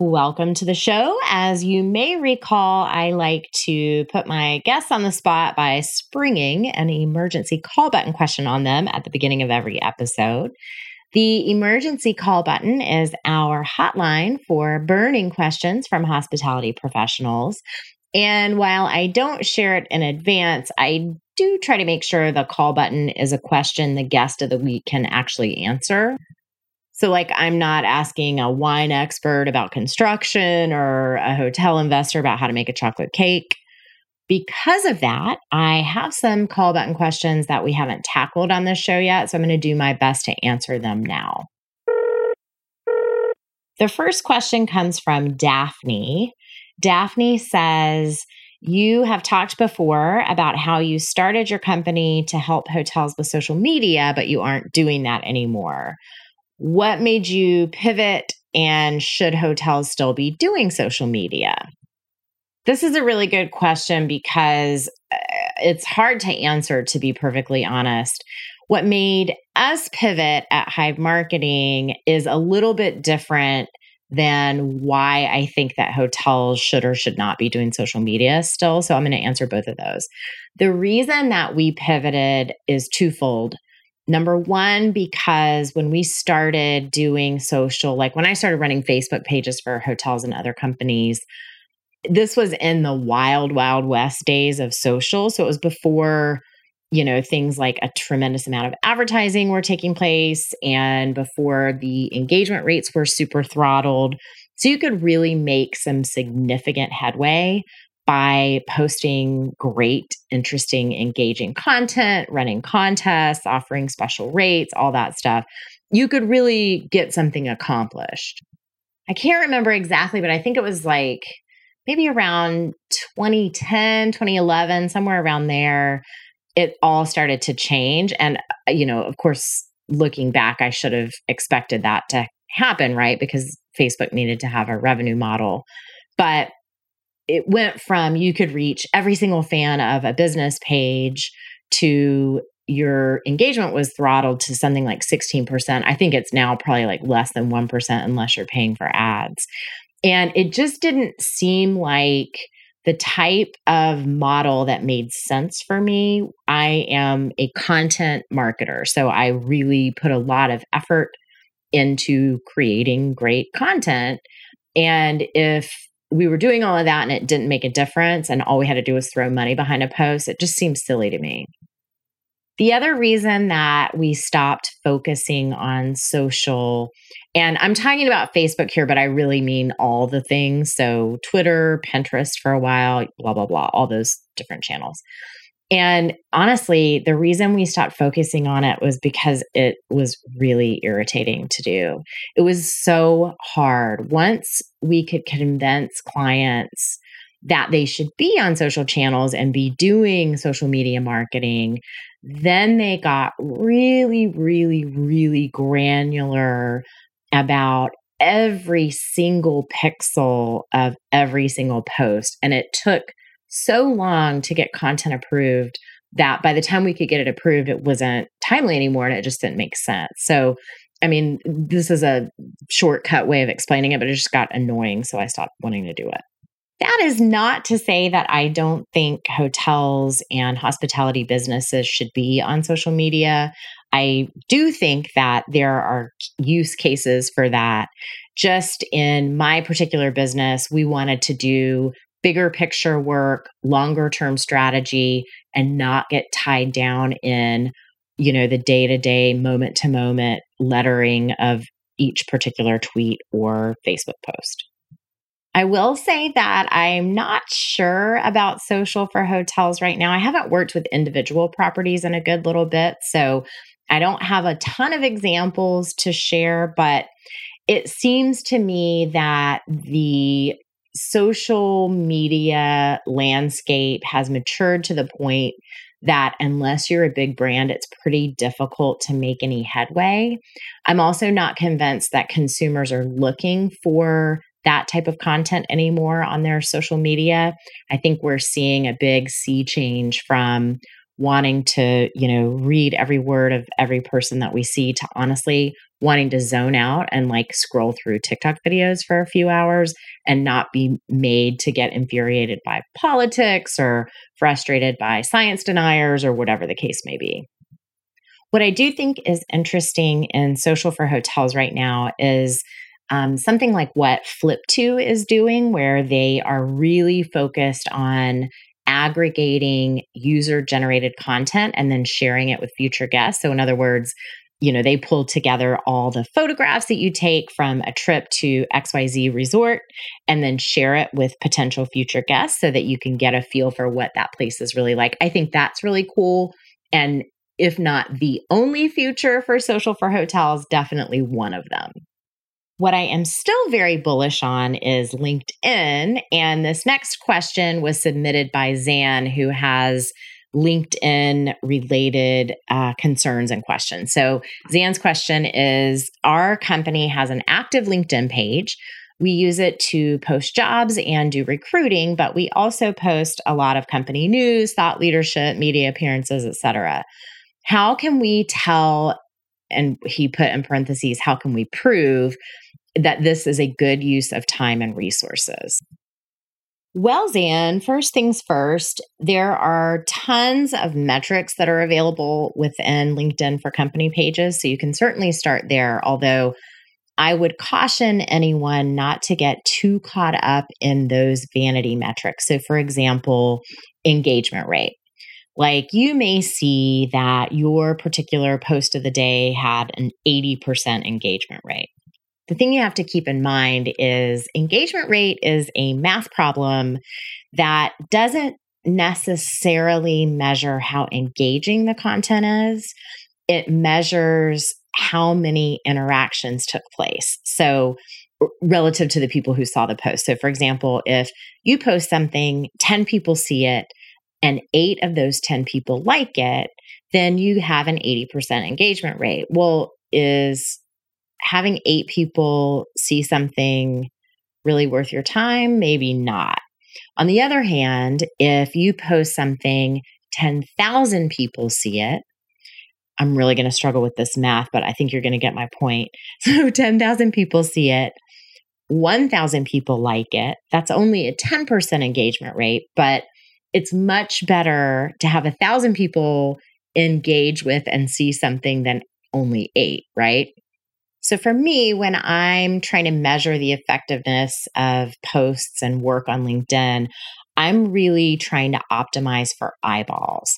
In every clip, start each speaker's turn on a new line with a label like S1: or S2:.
S1: Welcome to the show. As you may recall, I like to put my guests on the spot by springing an emergency call button question on them at the beginning of every episode. The emergency call button is our hotline for burning questions from hospitality professionals. And while I don't share it in advance, I do try to make sure the call button is a question the guest of the week can actually answer. So, like, I'm not asking a wine expert about construction or a hotel investor about how to make a chocolate cake. Because of that, I have some call button questions that we haven't tackled on this show yet. So I'm going to do my best to answer them now. The first question comes from Daphne. Daphne says, You have talked before about how you started your company to help hotels with social media, but you aren't doing that anymore. What made you pivot, and should hotels still be doing social media? This is a really good question because uh, it's hard to answer, to be perfectly honest. What made us pivot at Hive Marketing is a little bit different than why I think that hotels should or should not be doing social media still. So I'm going to answer both of those. The reason that we pivoted is twofold. Number one, because when we started doing social, like when I started running Facebook pages for hotels and other companies, this was in the wild, wild west days of social. So it was before, you know, things like a tremendous amount of advertising were taking place and before the engagement rates were super throttled. So you could really make some significant headway by posting great, interesting, engaging content, running contests, offering special rates, all that stuff. You could really get something accomplished. I can't remember exactly, but I think it was like maybe around 2010, 2011, somewhere around there, it all started to change. And, uh, you know, of course, looking back, I should have expected that to happen, right? Because Facebook needed to have a revenue model. But it went from you could reach every single fan of a business page to your engagement was throttled to something like 16%. I think it's now probably like less than 1% unless you're paying for ads. And it just didn't seem like the type of model that made sense for me. I am a content marketer, so I really put a lot of effort into creating great content. And if we were doing all of that and it didn't make a difference, and all we had to do was throw money behind a post, it just seems silly to me. The other reason that we stopped focusing on social, and I'm talking about Facebook here, but I really mean all the things. So, Twitter, Pinterest for a while, blah, blah, blah, all those different channels. And honestly, the reason we stopped focusing on it was because it was really irritating to do. It was so hard. Once we could convince clients that they should be on social channels and be doing social media marketing, then they got really, really, really granular about every single pixel of every single post. And it took so long to get content approved that by the time we could get it approved, it wasn't timely anymore and it just didn't make sense. So, I mean, this is a shortcut way of explaining it, but it just got annoying. So I stopped wanting to do it. That is not to say that I don't think hotels and hospitality businesses should be on social media. I do think that there are use cases for that. Just in my particular business, we wanted to do bigger picture work, longer term strategy, and not get tied down in, you know, the day to day, moment to moment lettering of each particular tweet or Facebook post. I will say that I'm not sure about social for hotels right now. I haven't worked with individual properties in a good little bit, so I don't have a ton of examples to share, but it seems to me that the social media landscape has matured to the point that unless you're a big brand, it's pretty difficult to make any headway. I'm also not convinced that consumers are looking for that type of content anymore on their social media. I think we're seeing a big sea change from wanting to, you know, read every word of every person that we see to honestly wanting to zone out and like scroll through TikTok videos for a few hours and not be made to get infuriated by politics or frustrated by science deniers or whatever the case may be. What I do think is interesting in social for hotels right now is um, something like what Flip.to is doing, where they are really focused on aggregating user generated content and then sharing it with future guests. So, in other words, you know, they pull together all the photographs that you take from a trip to XYZ resort and then share it with potential future guests so that you can get a feel for what that place is really like. I think that's really cool. And if not the only future for social for hotels, definitely one of them. What I am still very bullish on is LinkedIn. And this next question was submitted by Zan, who has LinkedIn related uh, concerns and questions. So, Zan's question is Our company has an active LinkedIn page. We use it to post jobs and do recruiting, but we also post a lot of company news, thought leadership, media appearances, etc. How can we tell? And he put in parentheses, how can we prove that this is a good use of time and resources. Well, Zan, first things first, there are tons of metrics that are available within LinkedIn for company pages. So you can certainly start there, although I would caution anyone not to get too caught up in those vanity metrics. So, for example, engagement rate. Like you may see that your particular post of the day had an 80% engagement rate the thing you have to keep in mind is engagement rate is a math problem that doesn't necessarily measure how engaging the content is. It measures how many interactions took place. So, relative to the people who saw the post. So, for example, if you post something, 10 people see it, and eight of those 10 people like it, then you have an 80% engagement rate. Well, is having eight people see something really worth your time? Maybe not. On the other hand, if you post something, 10,000 people see it. I'm really going to struggle with this math, but I think you're going to get my point. So 10,000 people see it, 1,000 people like it. That's only a 10% engagement rate, but it's much better to have a thousand people engage with and see something than only eight, right? So for me, when I'm trying to measure the effectiveness of posts and work on LinkedIn, I'm really trying to optimize for eyeballs.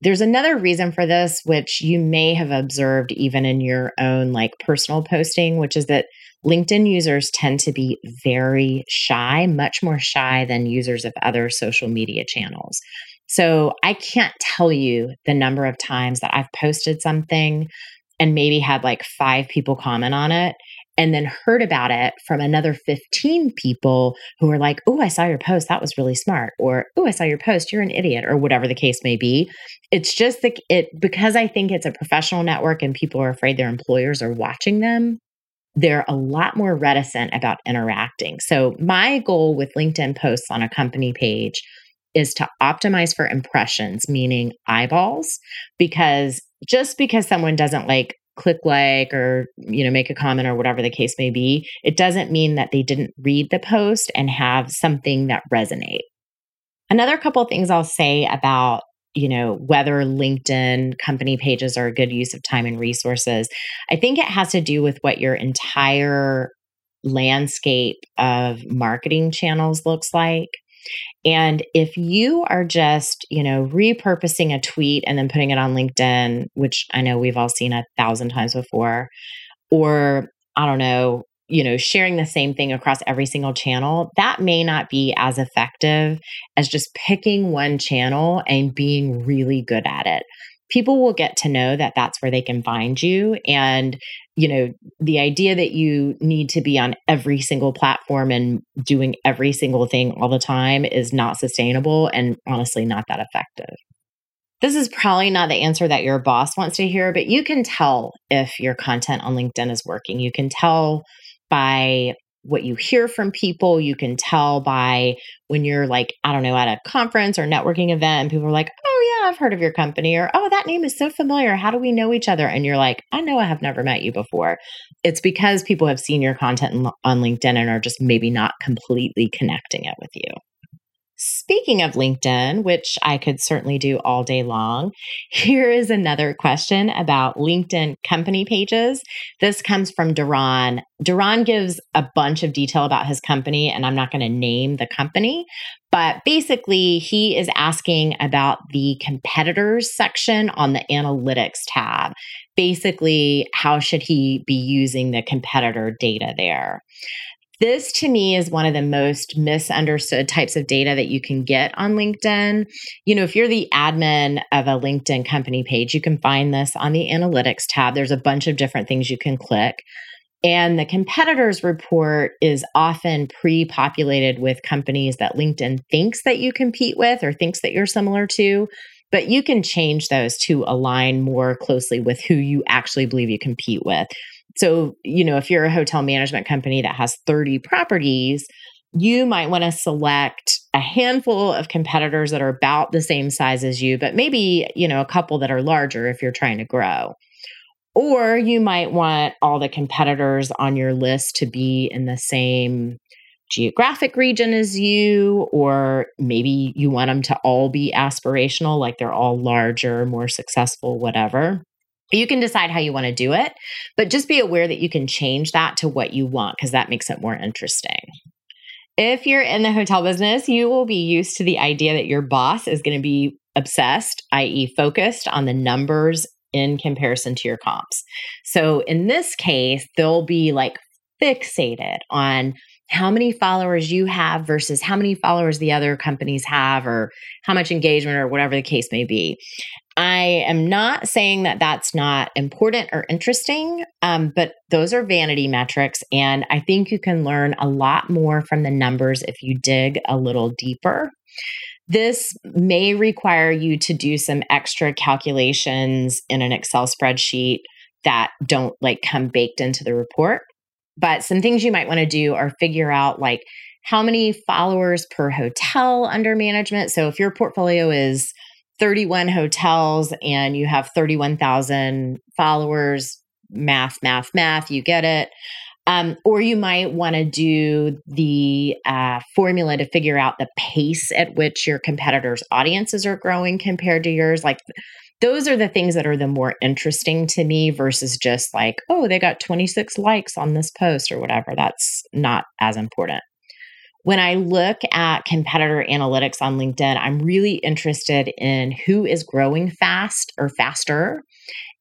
S1: There's another reason for this, which you may have observed even in your own like personal posting, which is that LinkedIn users tend to be very shy, much more shy than users of other social media channels. So I can't tell you the number of times that I've posted something and maybe had like five people comment on it and then heard about it from another 15 people who were like, Oh, I saw your post. That was really smart. Or, Oh, I saw your post. You're an idiot, or whatever the case may be. It's just the, it, because I think it's a professional network and people are afraid their employers are watching them. They're a lot more reticent about interacting. So, my goal with LinkedIn posts on a company page is to optimize for impressions, meaning eyeballs, because just because someone doesn't like click like or you know make a comment or whatever the case may be it doesn't mean that they didn't read the post and have something that resonate. Another couple things i'll say about you know whether linkedin company pages are a good use of time and resources i think it has to do with what your entire landscape of marketing channels looks like and if you are just, you know, repurposing a tweet and then putting it on LinkedIn, which I know we've all seen a thousand times before, or I don't know, you know, sharing the same thing across every single channel, that may not be as effective as just picking one channel and being really good at it. People will get to know that that's where they can find you. And, you know, the idea that you need to be on every single platform and doing every single thing all the time is not sustainable and honestly not that effective. This is probably not the answer that your boss wants to hear, but you can tell if your content on LinkedIn is working. You can tell by what you hear from people. You can tell by when you're like, I don't know, at a conference or networking event, and people are like, oh, yeah, I've heard of your company, or oh, that name is so familiar. How do we know each other? And you're like, I know I have never met you before. It's because people have seen your content on LinkedIn and are just maybe not completely connecting it with you. Speaking of LinkedIn, which I could certainly do all day long, here is another question about LinkedIn company pages. This comes from Duran. Duran gives a bunch of detail about his company, and I'm not going to name the company, but basically, he is asking about the competitors section on the analytics tab. Basically, how should he be using the competitor data there? This to me is one of the most misunderstood types of data that you can get on LinkedIn. You know, if you're the admin of a LinkedIn company page, you can find this on the analytics tab. There's a bunch of different things you can click. And the competitors report is often pre populated with companies that LinkedIn thinks that you compete with or thinks that you're similar to. But you can change those to align more closely with who you actually believe you compete with. So, you know, if you're a hotel management company that has 30 properties, you might want to select a handful of competitors that are about the same size as you, but maybe, you know, a couple that are larger if you're trying to grow. Or you might want all the competitors on your list to be in the same geographic region as you, or maybe you want them to all be aspirational, like they're all larger, more successful, whatever. You can decide how you want to do it, but just be aware that you can change that to what you want because that makes it more interesting. If you're in the hotel business, you will be used to the idea that your boss is going to be obsessed, i.e., focused on the numbers in comparison to your comps. So in this case, they'll be like fixated on how many followers you have versus how many followers the other companies have or how much engagement or whatever the case may be. I am not saying that that's not important or interesting, um, but those are vanity metrics. And I think you can learn a lot more from the numbers if you dig a little deeper. This may require you to do some extra calculations in an Excel spreadsheet that don't like come baked into the report. But some things you might want to do are figure out like how many followers per hotel under management. So if your portfolio is 31 hotels and you have 31,000 followers, math, math, math, you get it. Um, or you might want to do the uh, formula to figure out the pace at which your competitors' audiences are growing compared to yours. Like, those are the things that are the more interesting to me versus just like, oh, they got 26 likes on this post or whatever. That's not as important. When I look at competitor analytics on LinkedIn, I'm really interested in who is growing fast or faster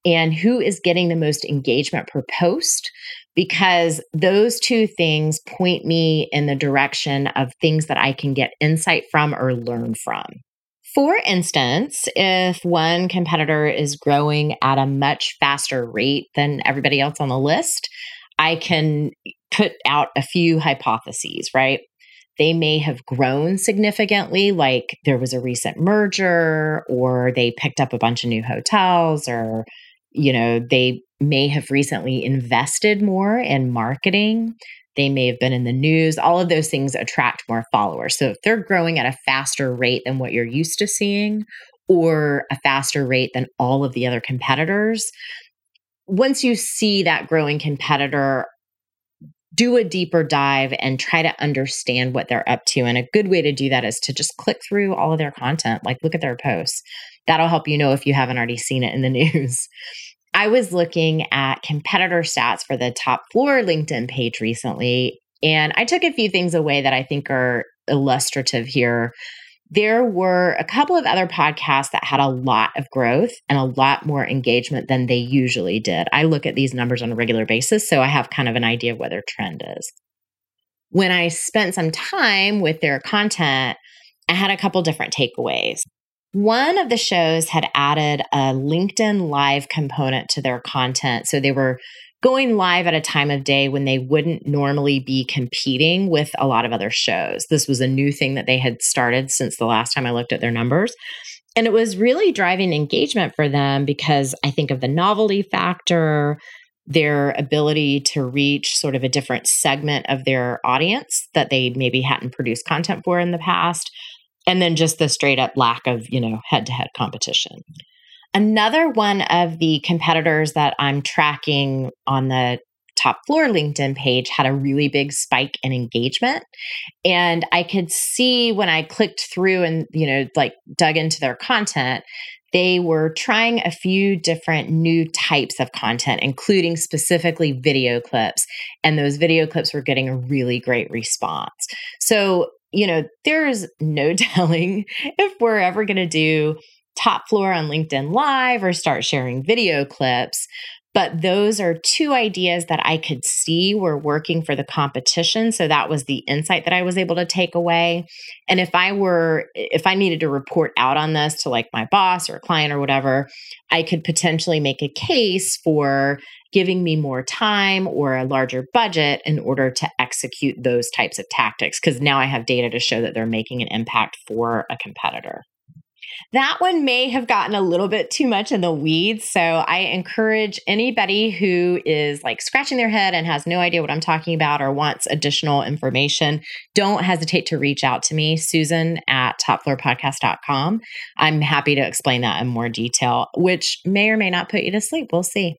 S1: and who is getting the most engagement per post because those two things point me in the direction of things that I can get insight from or learn from. For instance, if one competitor is growing at a much faster rate than everybody else on the list, I can put out a few hypotheses, right? They may have grown significantly, like there was a recent merger, or they picked up a bunch of new hotels, or, you know, they may have recently invested more in marketing. They may have been in the news. All of those things attract more followers. So if they're growing at a faster rate than what you're used to seeing, or a faster rate than all of the other competitors, once you see that growing competitor do a deeper dive and try to understand what they're up to. And a good way to do that is to just click through all of their content, like look at their posts. That'll help you know if you haven't already seen it in the news. I was looking at competitor stats for the top floor LinkedIn page recently, and I took a few things away that I think are illustrative here there were a couple of other podcasts that had a lot of growth and a lot more engagement than they usually did. I look at these numbers on a regular basis, so I have kind of an idea of what their trend is. When I spent some time with their content, I had a couple different takeaways. One of the shows had added a LinkedIn Live component to their content. So they were going live at a time of day when they wouldn't normally be competing with a lot of other shows. This was a new thing that they had started since the last time I looked at their numbers. And it was really driving engagement for them because I think of the novelty factor, their ability to reach sort of a different segment of their audience that they maybe hadn't produced content for in the past, and then just the straight up lack of, you know, head to head competition. Another one of the competitors that I'm tracking on the top floor LinkedIn page had a really big spike in engagement. And I could see when I clicked through and, you know, like dug into their content, they were trying a few different new types of content, including specifically video clips. And those video clips were getting a really great response. So, you know, there's no telling if we're ever going to do top floor on LinkedIn Live or start sharing video clips. But those are two ideas that I could see were working for the competition. So that was the insight that I was able to take away. And if I were, if I needed to report out on this to like my boss or a client or whatever, I could potentially make a case for giving me more time or a larger budget in order to execute those types of tactics. Because now I have data to show that they're making an impact for a competitor. That one may have gotten a little bit too much in the weeds. So I encourage anybody who is like scratching their head and has no idea what I'm talking about or wants additional information, don't hesitate to reach out to me, Susan at topfloorpodcast.com. I'm happy to explain that in more detail, which may or may not put you to sleep. We'll see.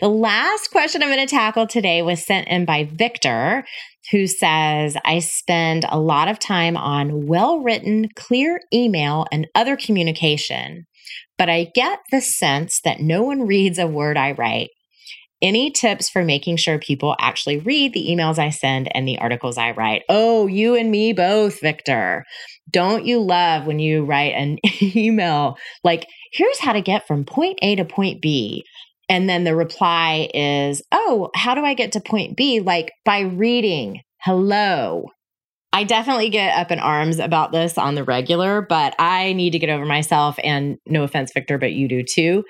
S1: The last question I'm going to tackle today was sent in by Victor, who says, I spend a lot of time on well written, clear email and other communication, but I get the sense that no one reads a word I write. Any tips for making sure people actually read the emails I send and the articles I write? Oh, you and me both, Victor. Don't you love when you write an email like, here's how to get from point A to point B? And then the reply is, Oh, how do I get to point B? Like by reading, hello. I definitely get up in arms about this on the regular, but I need to get over myself. And no offense, Victor, but you do too.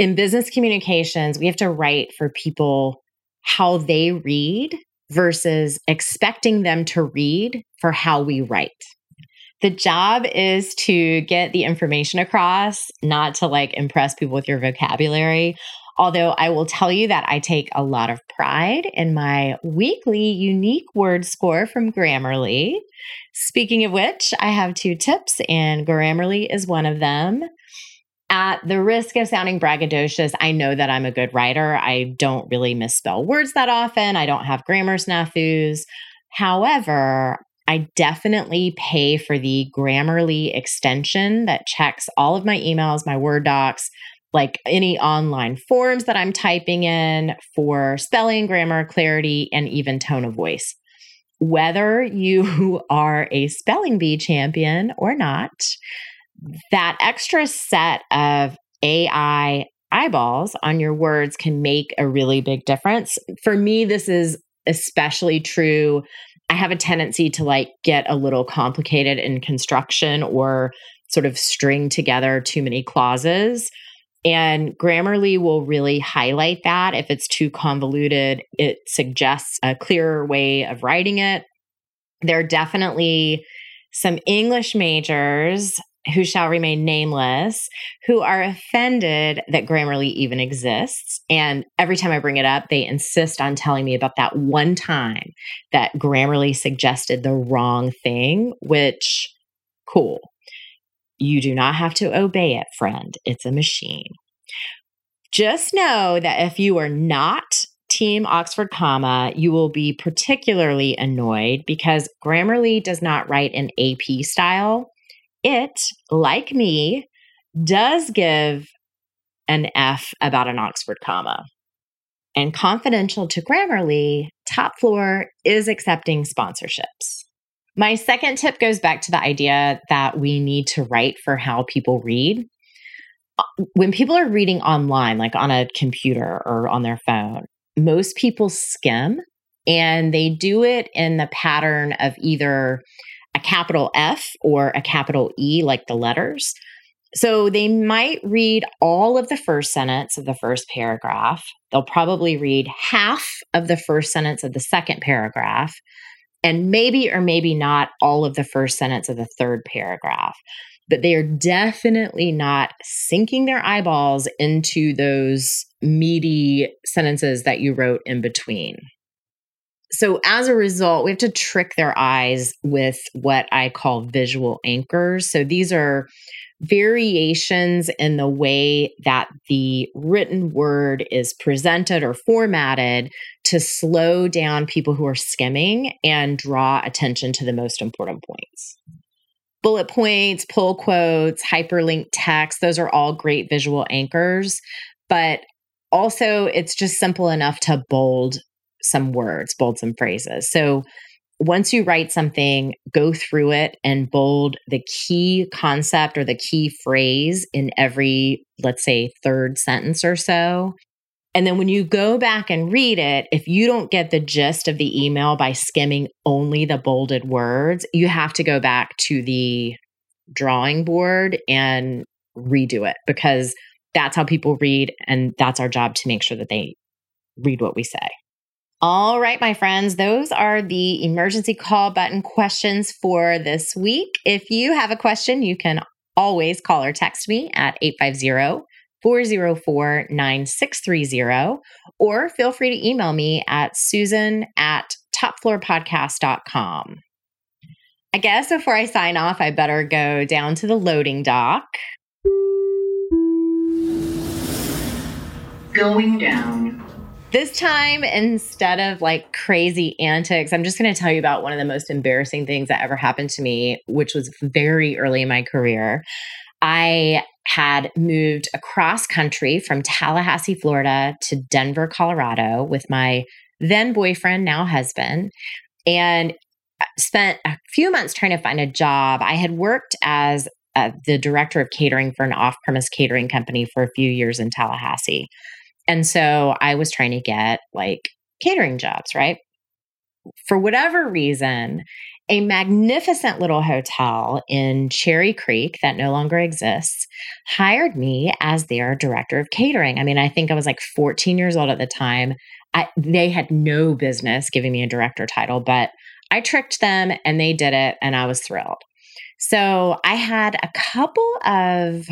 S1: In business communications, we have to write for people how they read versus expecting them to read for how we write. The job is to get the information across, not to like impress people with your vocabulary. Although I will tell you that I take a lot of pride in my weekly unique word score from Grammarly. Speaking of which, I have two tips, and Grammarly is one of them. At the risk of sounding braggadocious, I know that I'm a good writer. I don't really misspell words that often, I don't have grammar snafus. However, I definitely pay for the Grammarly extension that checks all of my emails, my Word docs, like any online forms that I'm typing in for spelling, grammar, clarity, and even tone of voice. Whether you are a spelling bee champion or not, that extra set of AI eyeballs on your words can make a really big difference. For me, this is especially true. I have a tendency to like get a little complicated in construction or sort of string together too many clauses. And Grammarly will really highlight that. If it's too convoluted, it suggests a clearer way of writing it. There are definitely some English majors who shall remain nameless who are offended that Grammarly even exists. And every time I bring it up, they insist on telling me about that one time that Grammarly suggested the wrong thing, which, cool. You do not have to obey it, friend. It's a machine. Just know that if you are not Team Oxford Comma, you will be particularly annoyed because Grammarly does not write in AP style. It, like me, does give an F about an Oxford comma. And confidential to Grammarly, Top Floor is accepting sponsorships. My second tip goes back to the idea that we need to write for how people read. Uh, when people are reading online, like on a computer or on their phone, most people skim and they do it in the pattern of either a capital F or a capital E, like the letters. So they might read all of the first sentence of the first paragraph. They'll probably read half of the first sentence of the second paragraph, and maybe or maybe not all of the first sentence of the third paragraph. But they are definitely not sinking their eyeballs into those meaty sentences that you wrote in between. So, as a result, we have to trick their eyes with what I call visual anchors. So, these are variations in the way that the written word is presented or formatted to slow down people who are skimming and draw attention to the most important points. Bullet points, pull quotes, hyperlink text, those are all great visual anchors. But also, it's just simple enough to bold some words, bold some phrases. So once you write something, go through it and bold the key concept or the key phrase in every, let's say, third sentence or so. And then when you go back and read it, if you don't get the gist of the email by skimming only the bolded words, you have to go back to the drawing board and redo it because that's how people read. And that's our job to make sure that they read what we say. All right, my friends, those are the emergency call button questions for this week. If you have a question, you can always call or text me at 850 404 9630, or feel free to email me at susan at topfloorpodcast.com. I guess before I sign off, I better go down to the loading dock. Going down. This time, instead of like crazy antics, I'm just going to tell you about one of the most embarrassing things that ever happened to me, which was very early in my career. I had moved across country from Tallahassee, Florida to Denver, Colorado with my then boyfriend, now husband, and spent a few months trying to find a job. I had worked as uh, the director of catering for an off premise catering company for a few years in Tallahassee. And so I was trying to get like catering jobs, right? For whatever reason, a magnificent little hotel in Cherry Creek that no longer exists hired me as their director of catering. I mean, I think I was like 14 years old at the time. I, they had no business giving me a director title, but I tricked them and they did it, and I was thrilled. So I had a couple of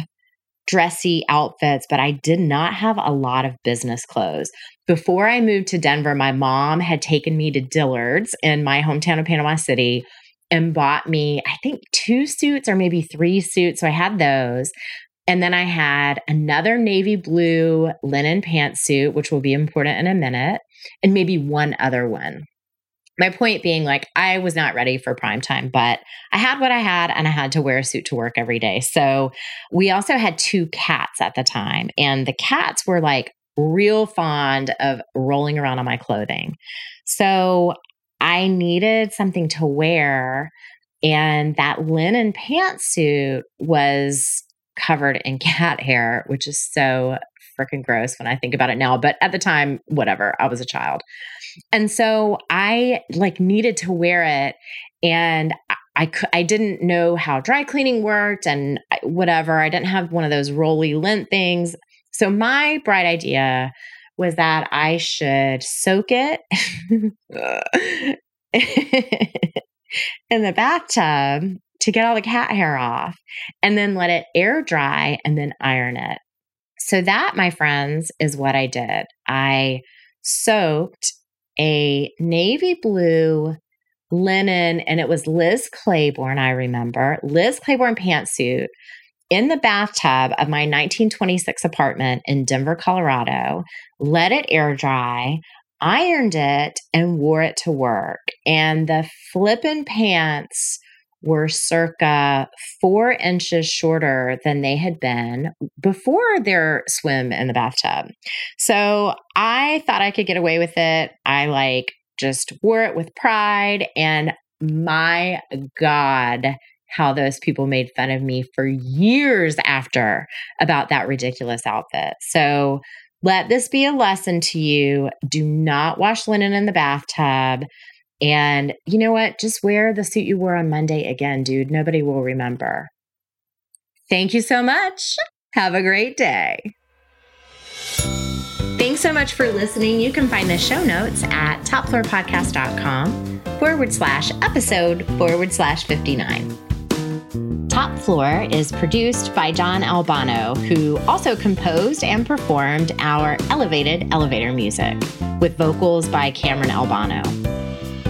S1: dressy outfits, but I did not have a lot of business clothes. Before I moved to Denver, my mom had taken me to Dillard's in my hometown of Panama City and bought me, I think, two suits or maybe three suits. So I had those. And then I had another navy blue linen pantsuit, which will be important in a minute, and maybe one other one my point being like i was not ready for prime time but i had what i had and i had to wear a suit to work every day. So we also had two cats at the time and the cats were like real fond of rolling around on my clothing. So i needed something to wear and that linen pantsuit was covered in cat hair which is so freaking gross when i think about it now but at the time whatever i was a child and so I like needed to wear it and I, I, I didn't know how dry cleaning worked and whatever. I didn't have one of those rolly lint things. So my bright idea was that I should soak it in the bathtub to get all the cat hair off and then let it air dry and then iron it. So that, my friends, is what I did. I soaked a navy blue linen, and it was Liz Claiborne, I remember, Liz Claiborne pantsuit in the bathtub of my 1926 apartment in Denver, Colorado, let it air dry, ironed it, and wore it to work. And the flippin' pants were circa four inches shorter than they had been before their swim in the bathtub. So I thought I could get away with it. I like just wore it with pride. And my God, how those people made fun of me for years after about that ridiculous outfit. So let this be a lesson to you. Do not wash linen in the bathtub. And you know what? Just wear the suit you wore on Monday again, dude. Nobody will remember. Thank you so much. Have a great day. Thanks so much for listening. You can find the show notes at topfloorpodcast.com forward slash episode forward slash 59. Top Floor is produced by John Albano, who also composed and performed our elevated elevator music with vocals by Cameron Albano.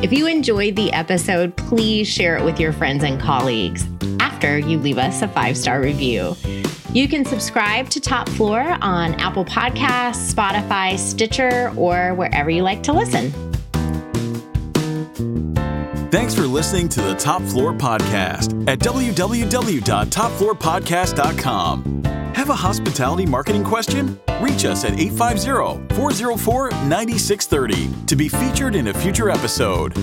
S1: If you enjoyed the episode, please share it with your friends and colleagues after you leave us a five star review. You can subscribe to Top Floor on Apple Podcasts, Spotify, Stitcher, or wherever you like to listen.
S2: Thanks for listening to the Top Floor Podcast at www.topfloorpodcast.com. Have a hospitality marketing question? Reach us at 850 404 9630 to be featured in a future episode.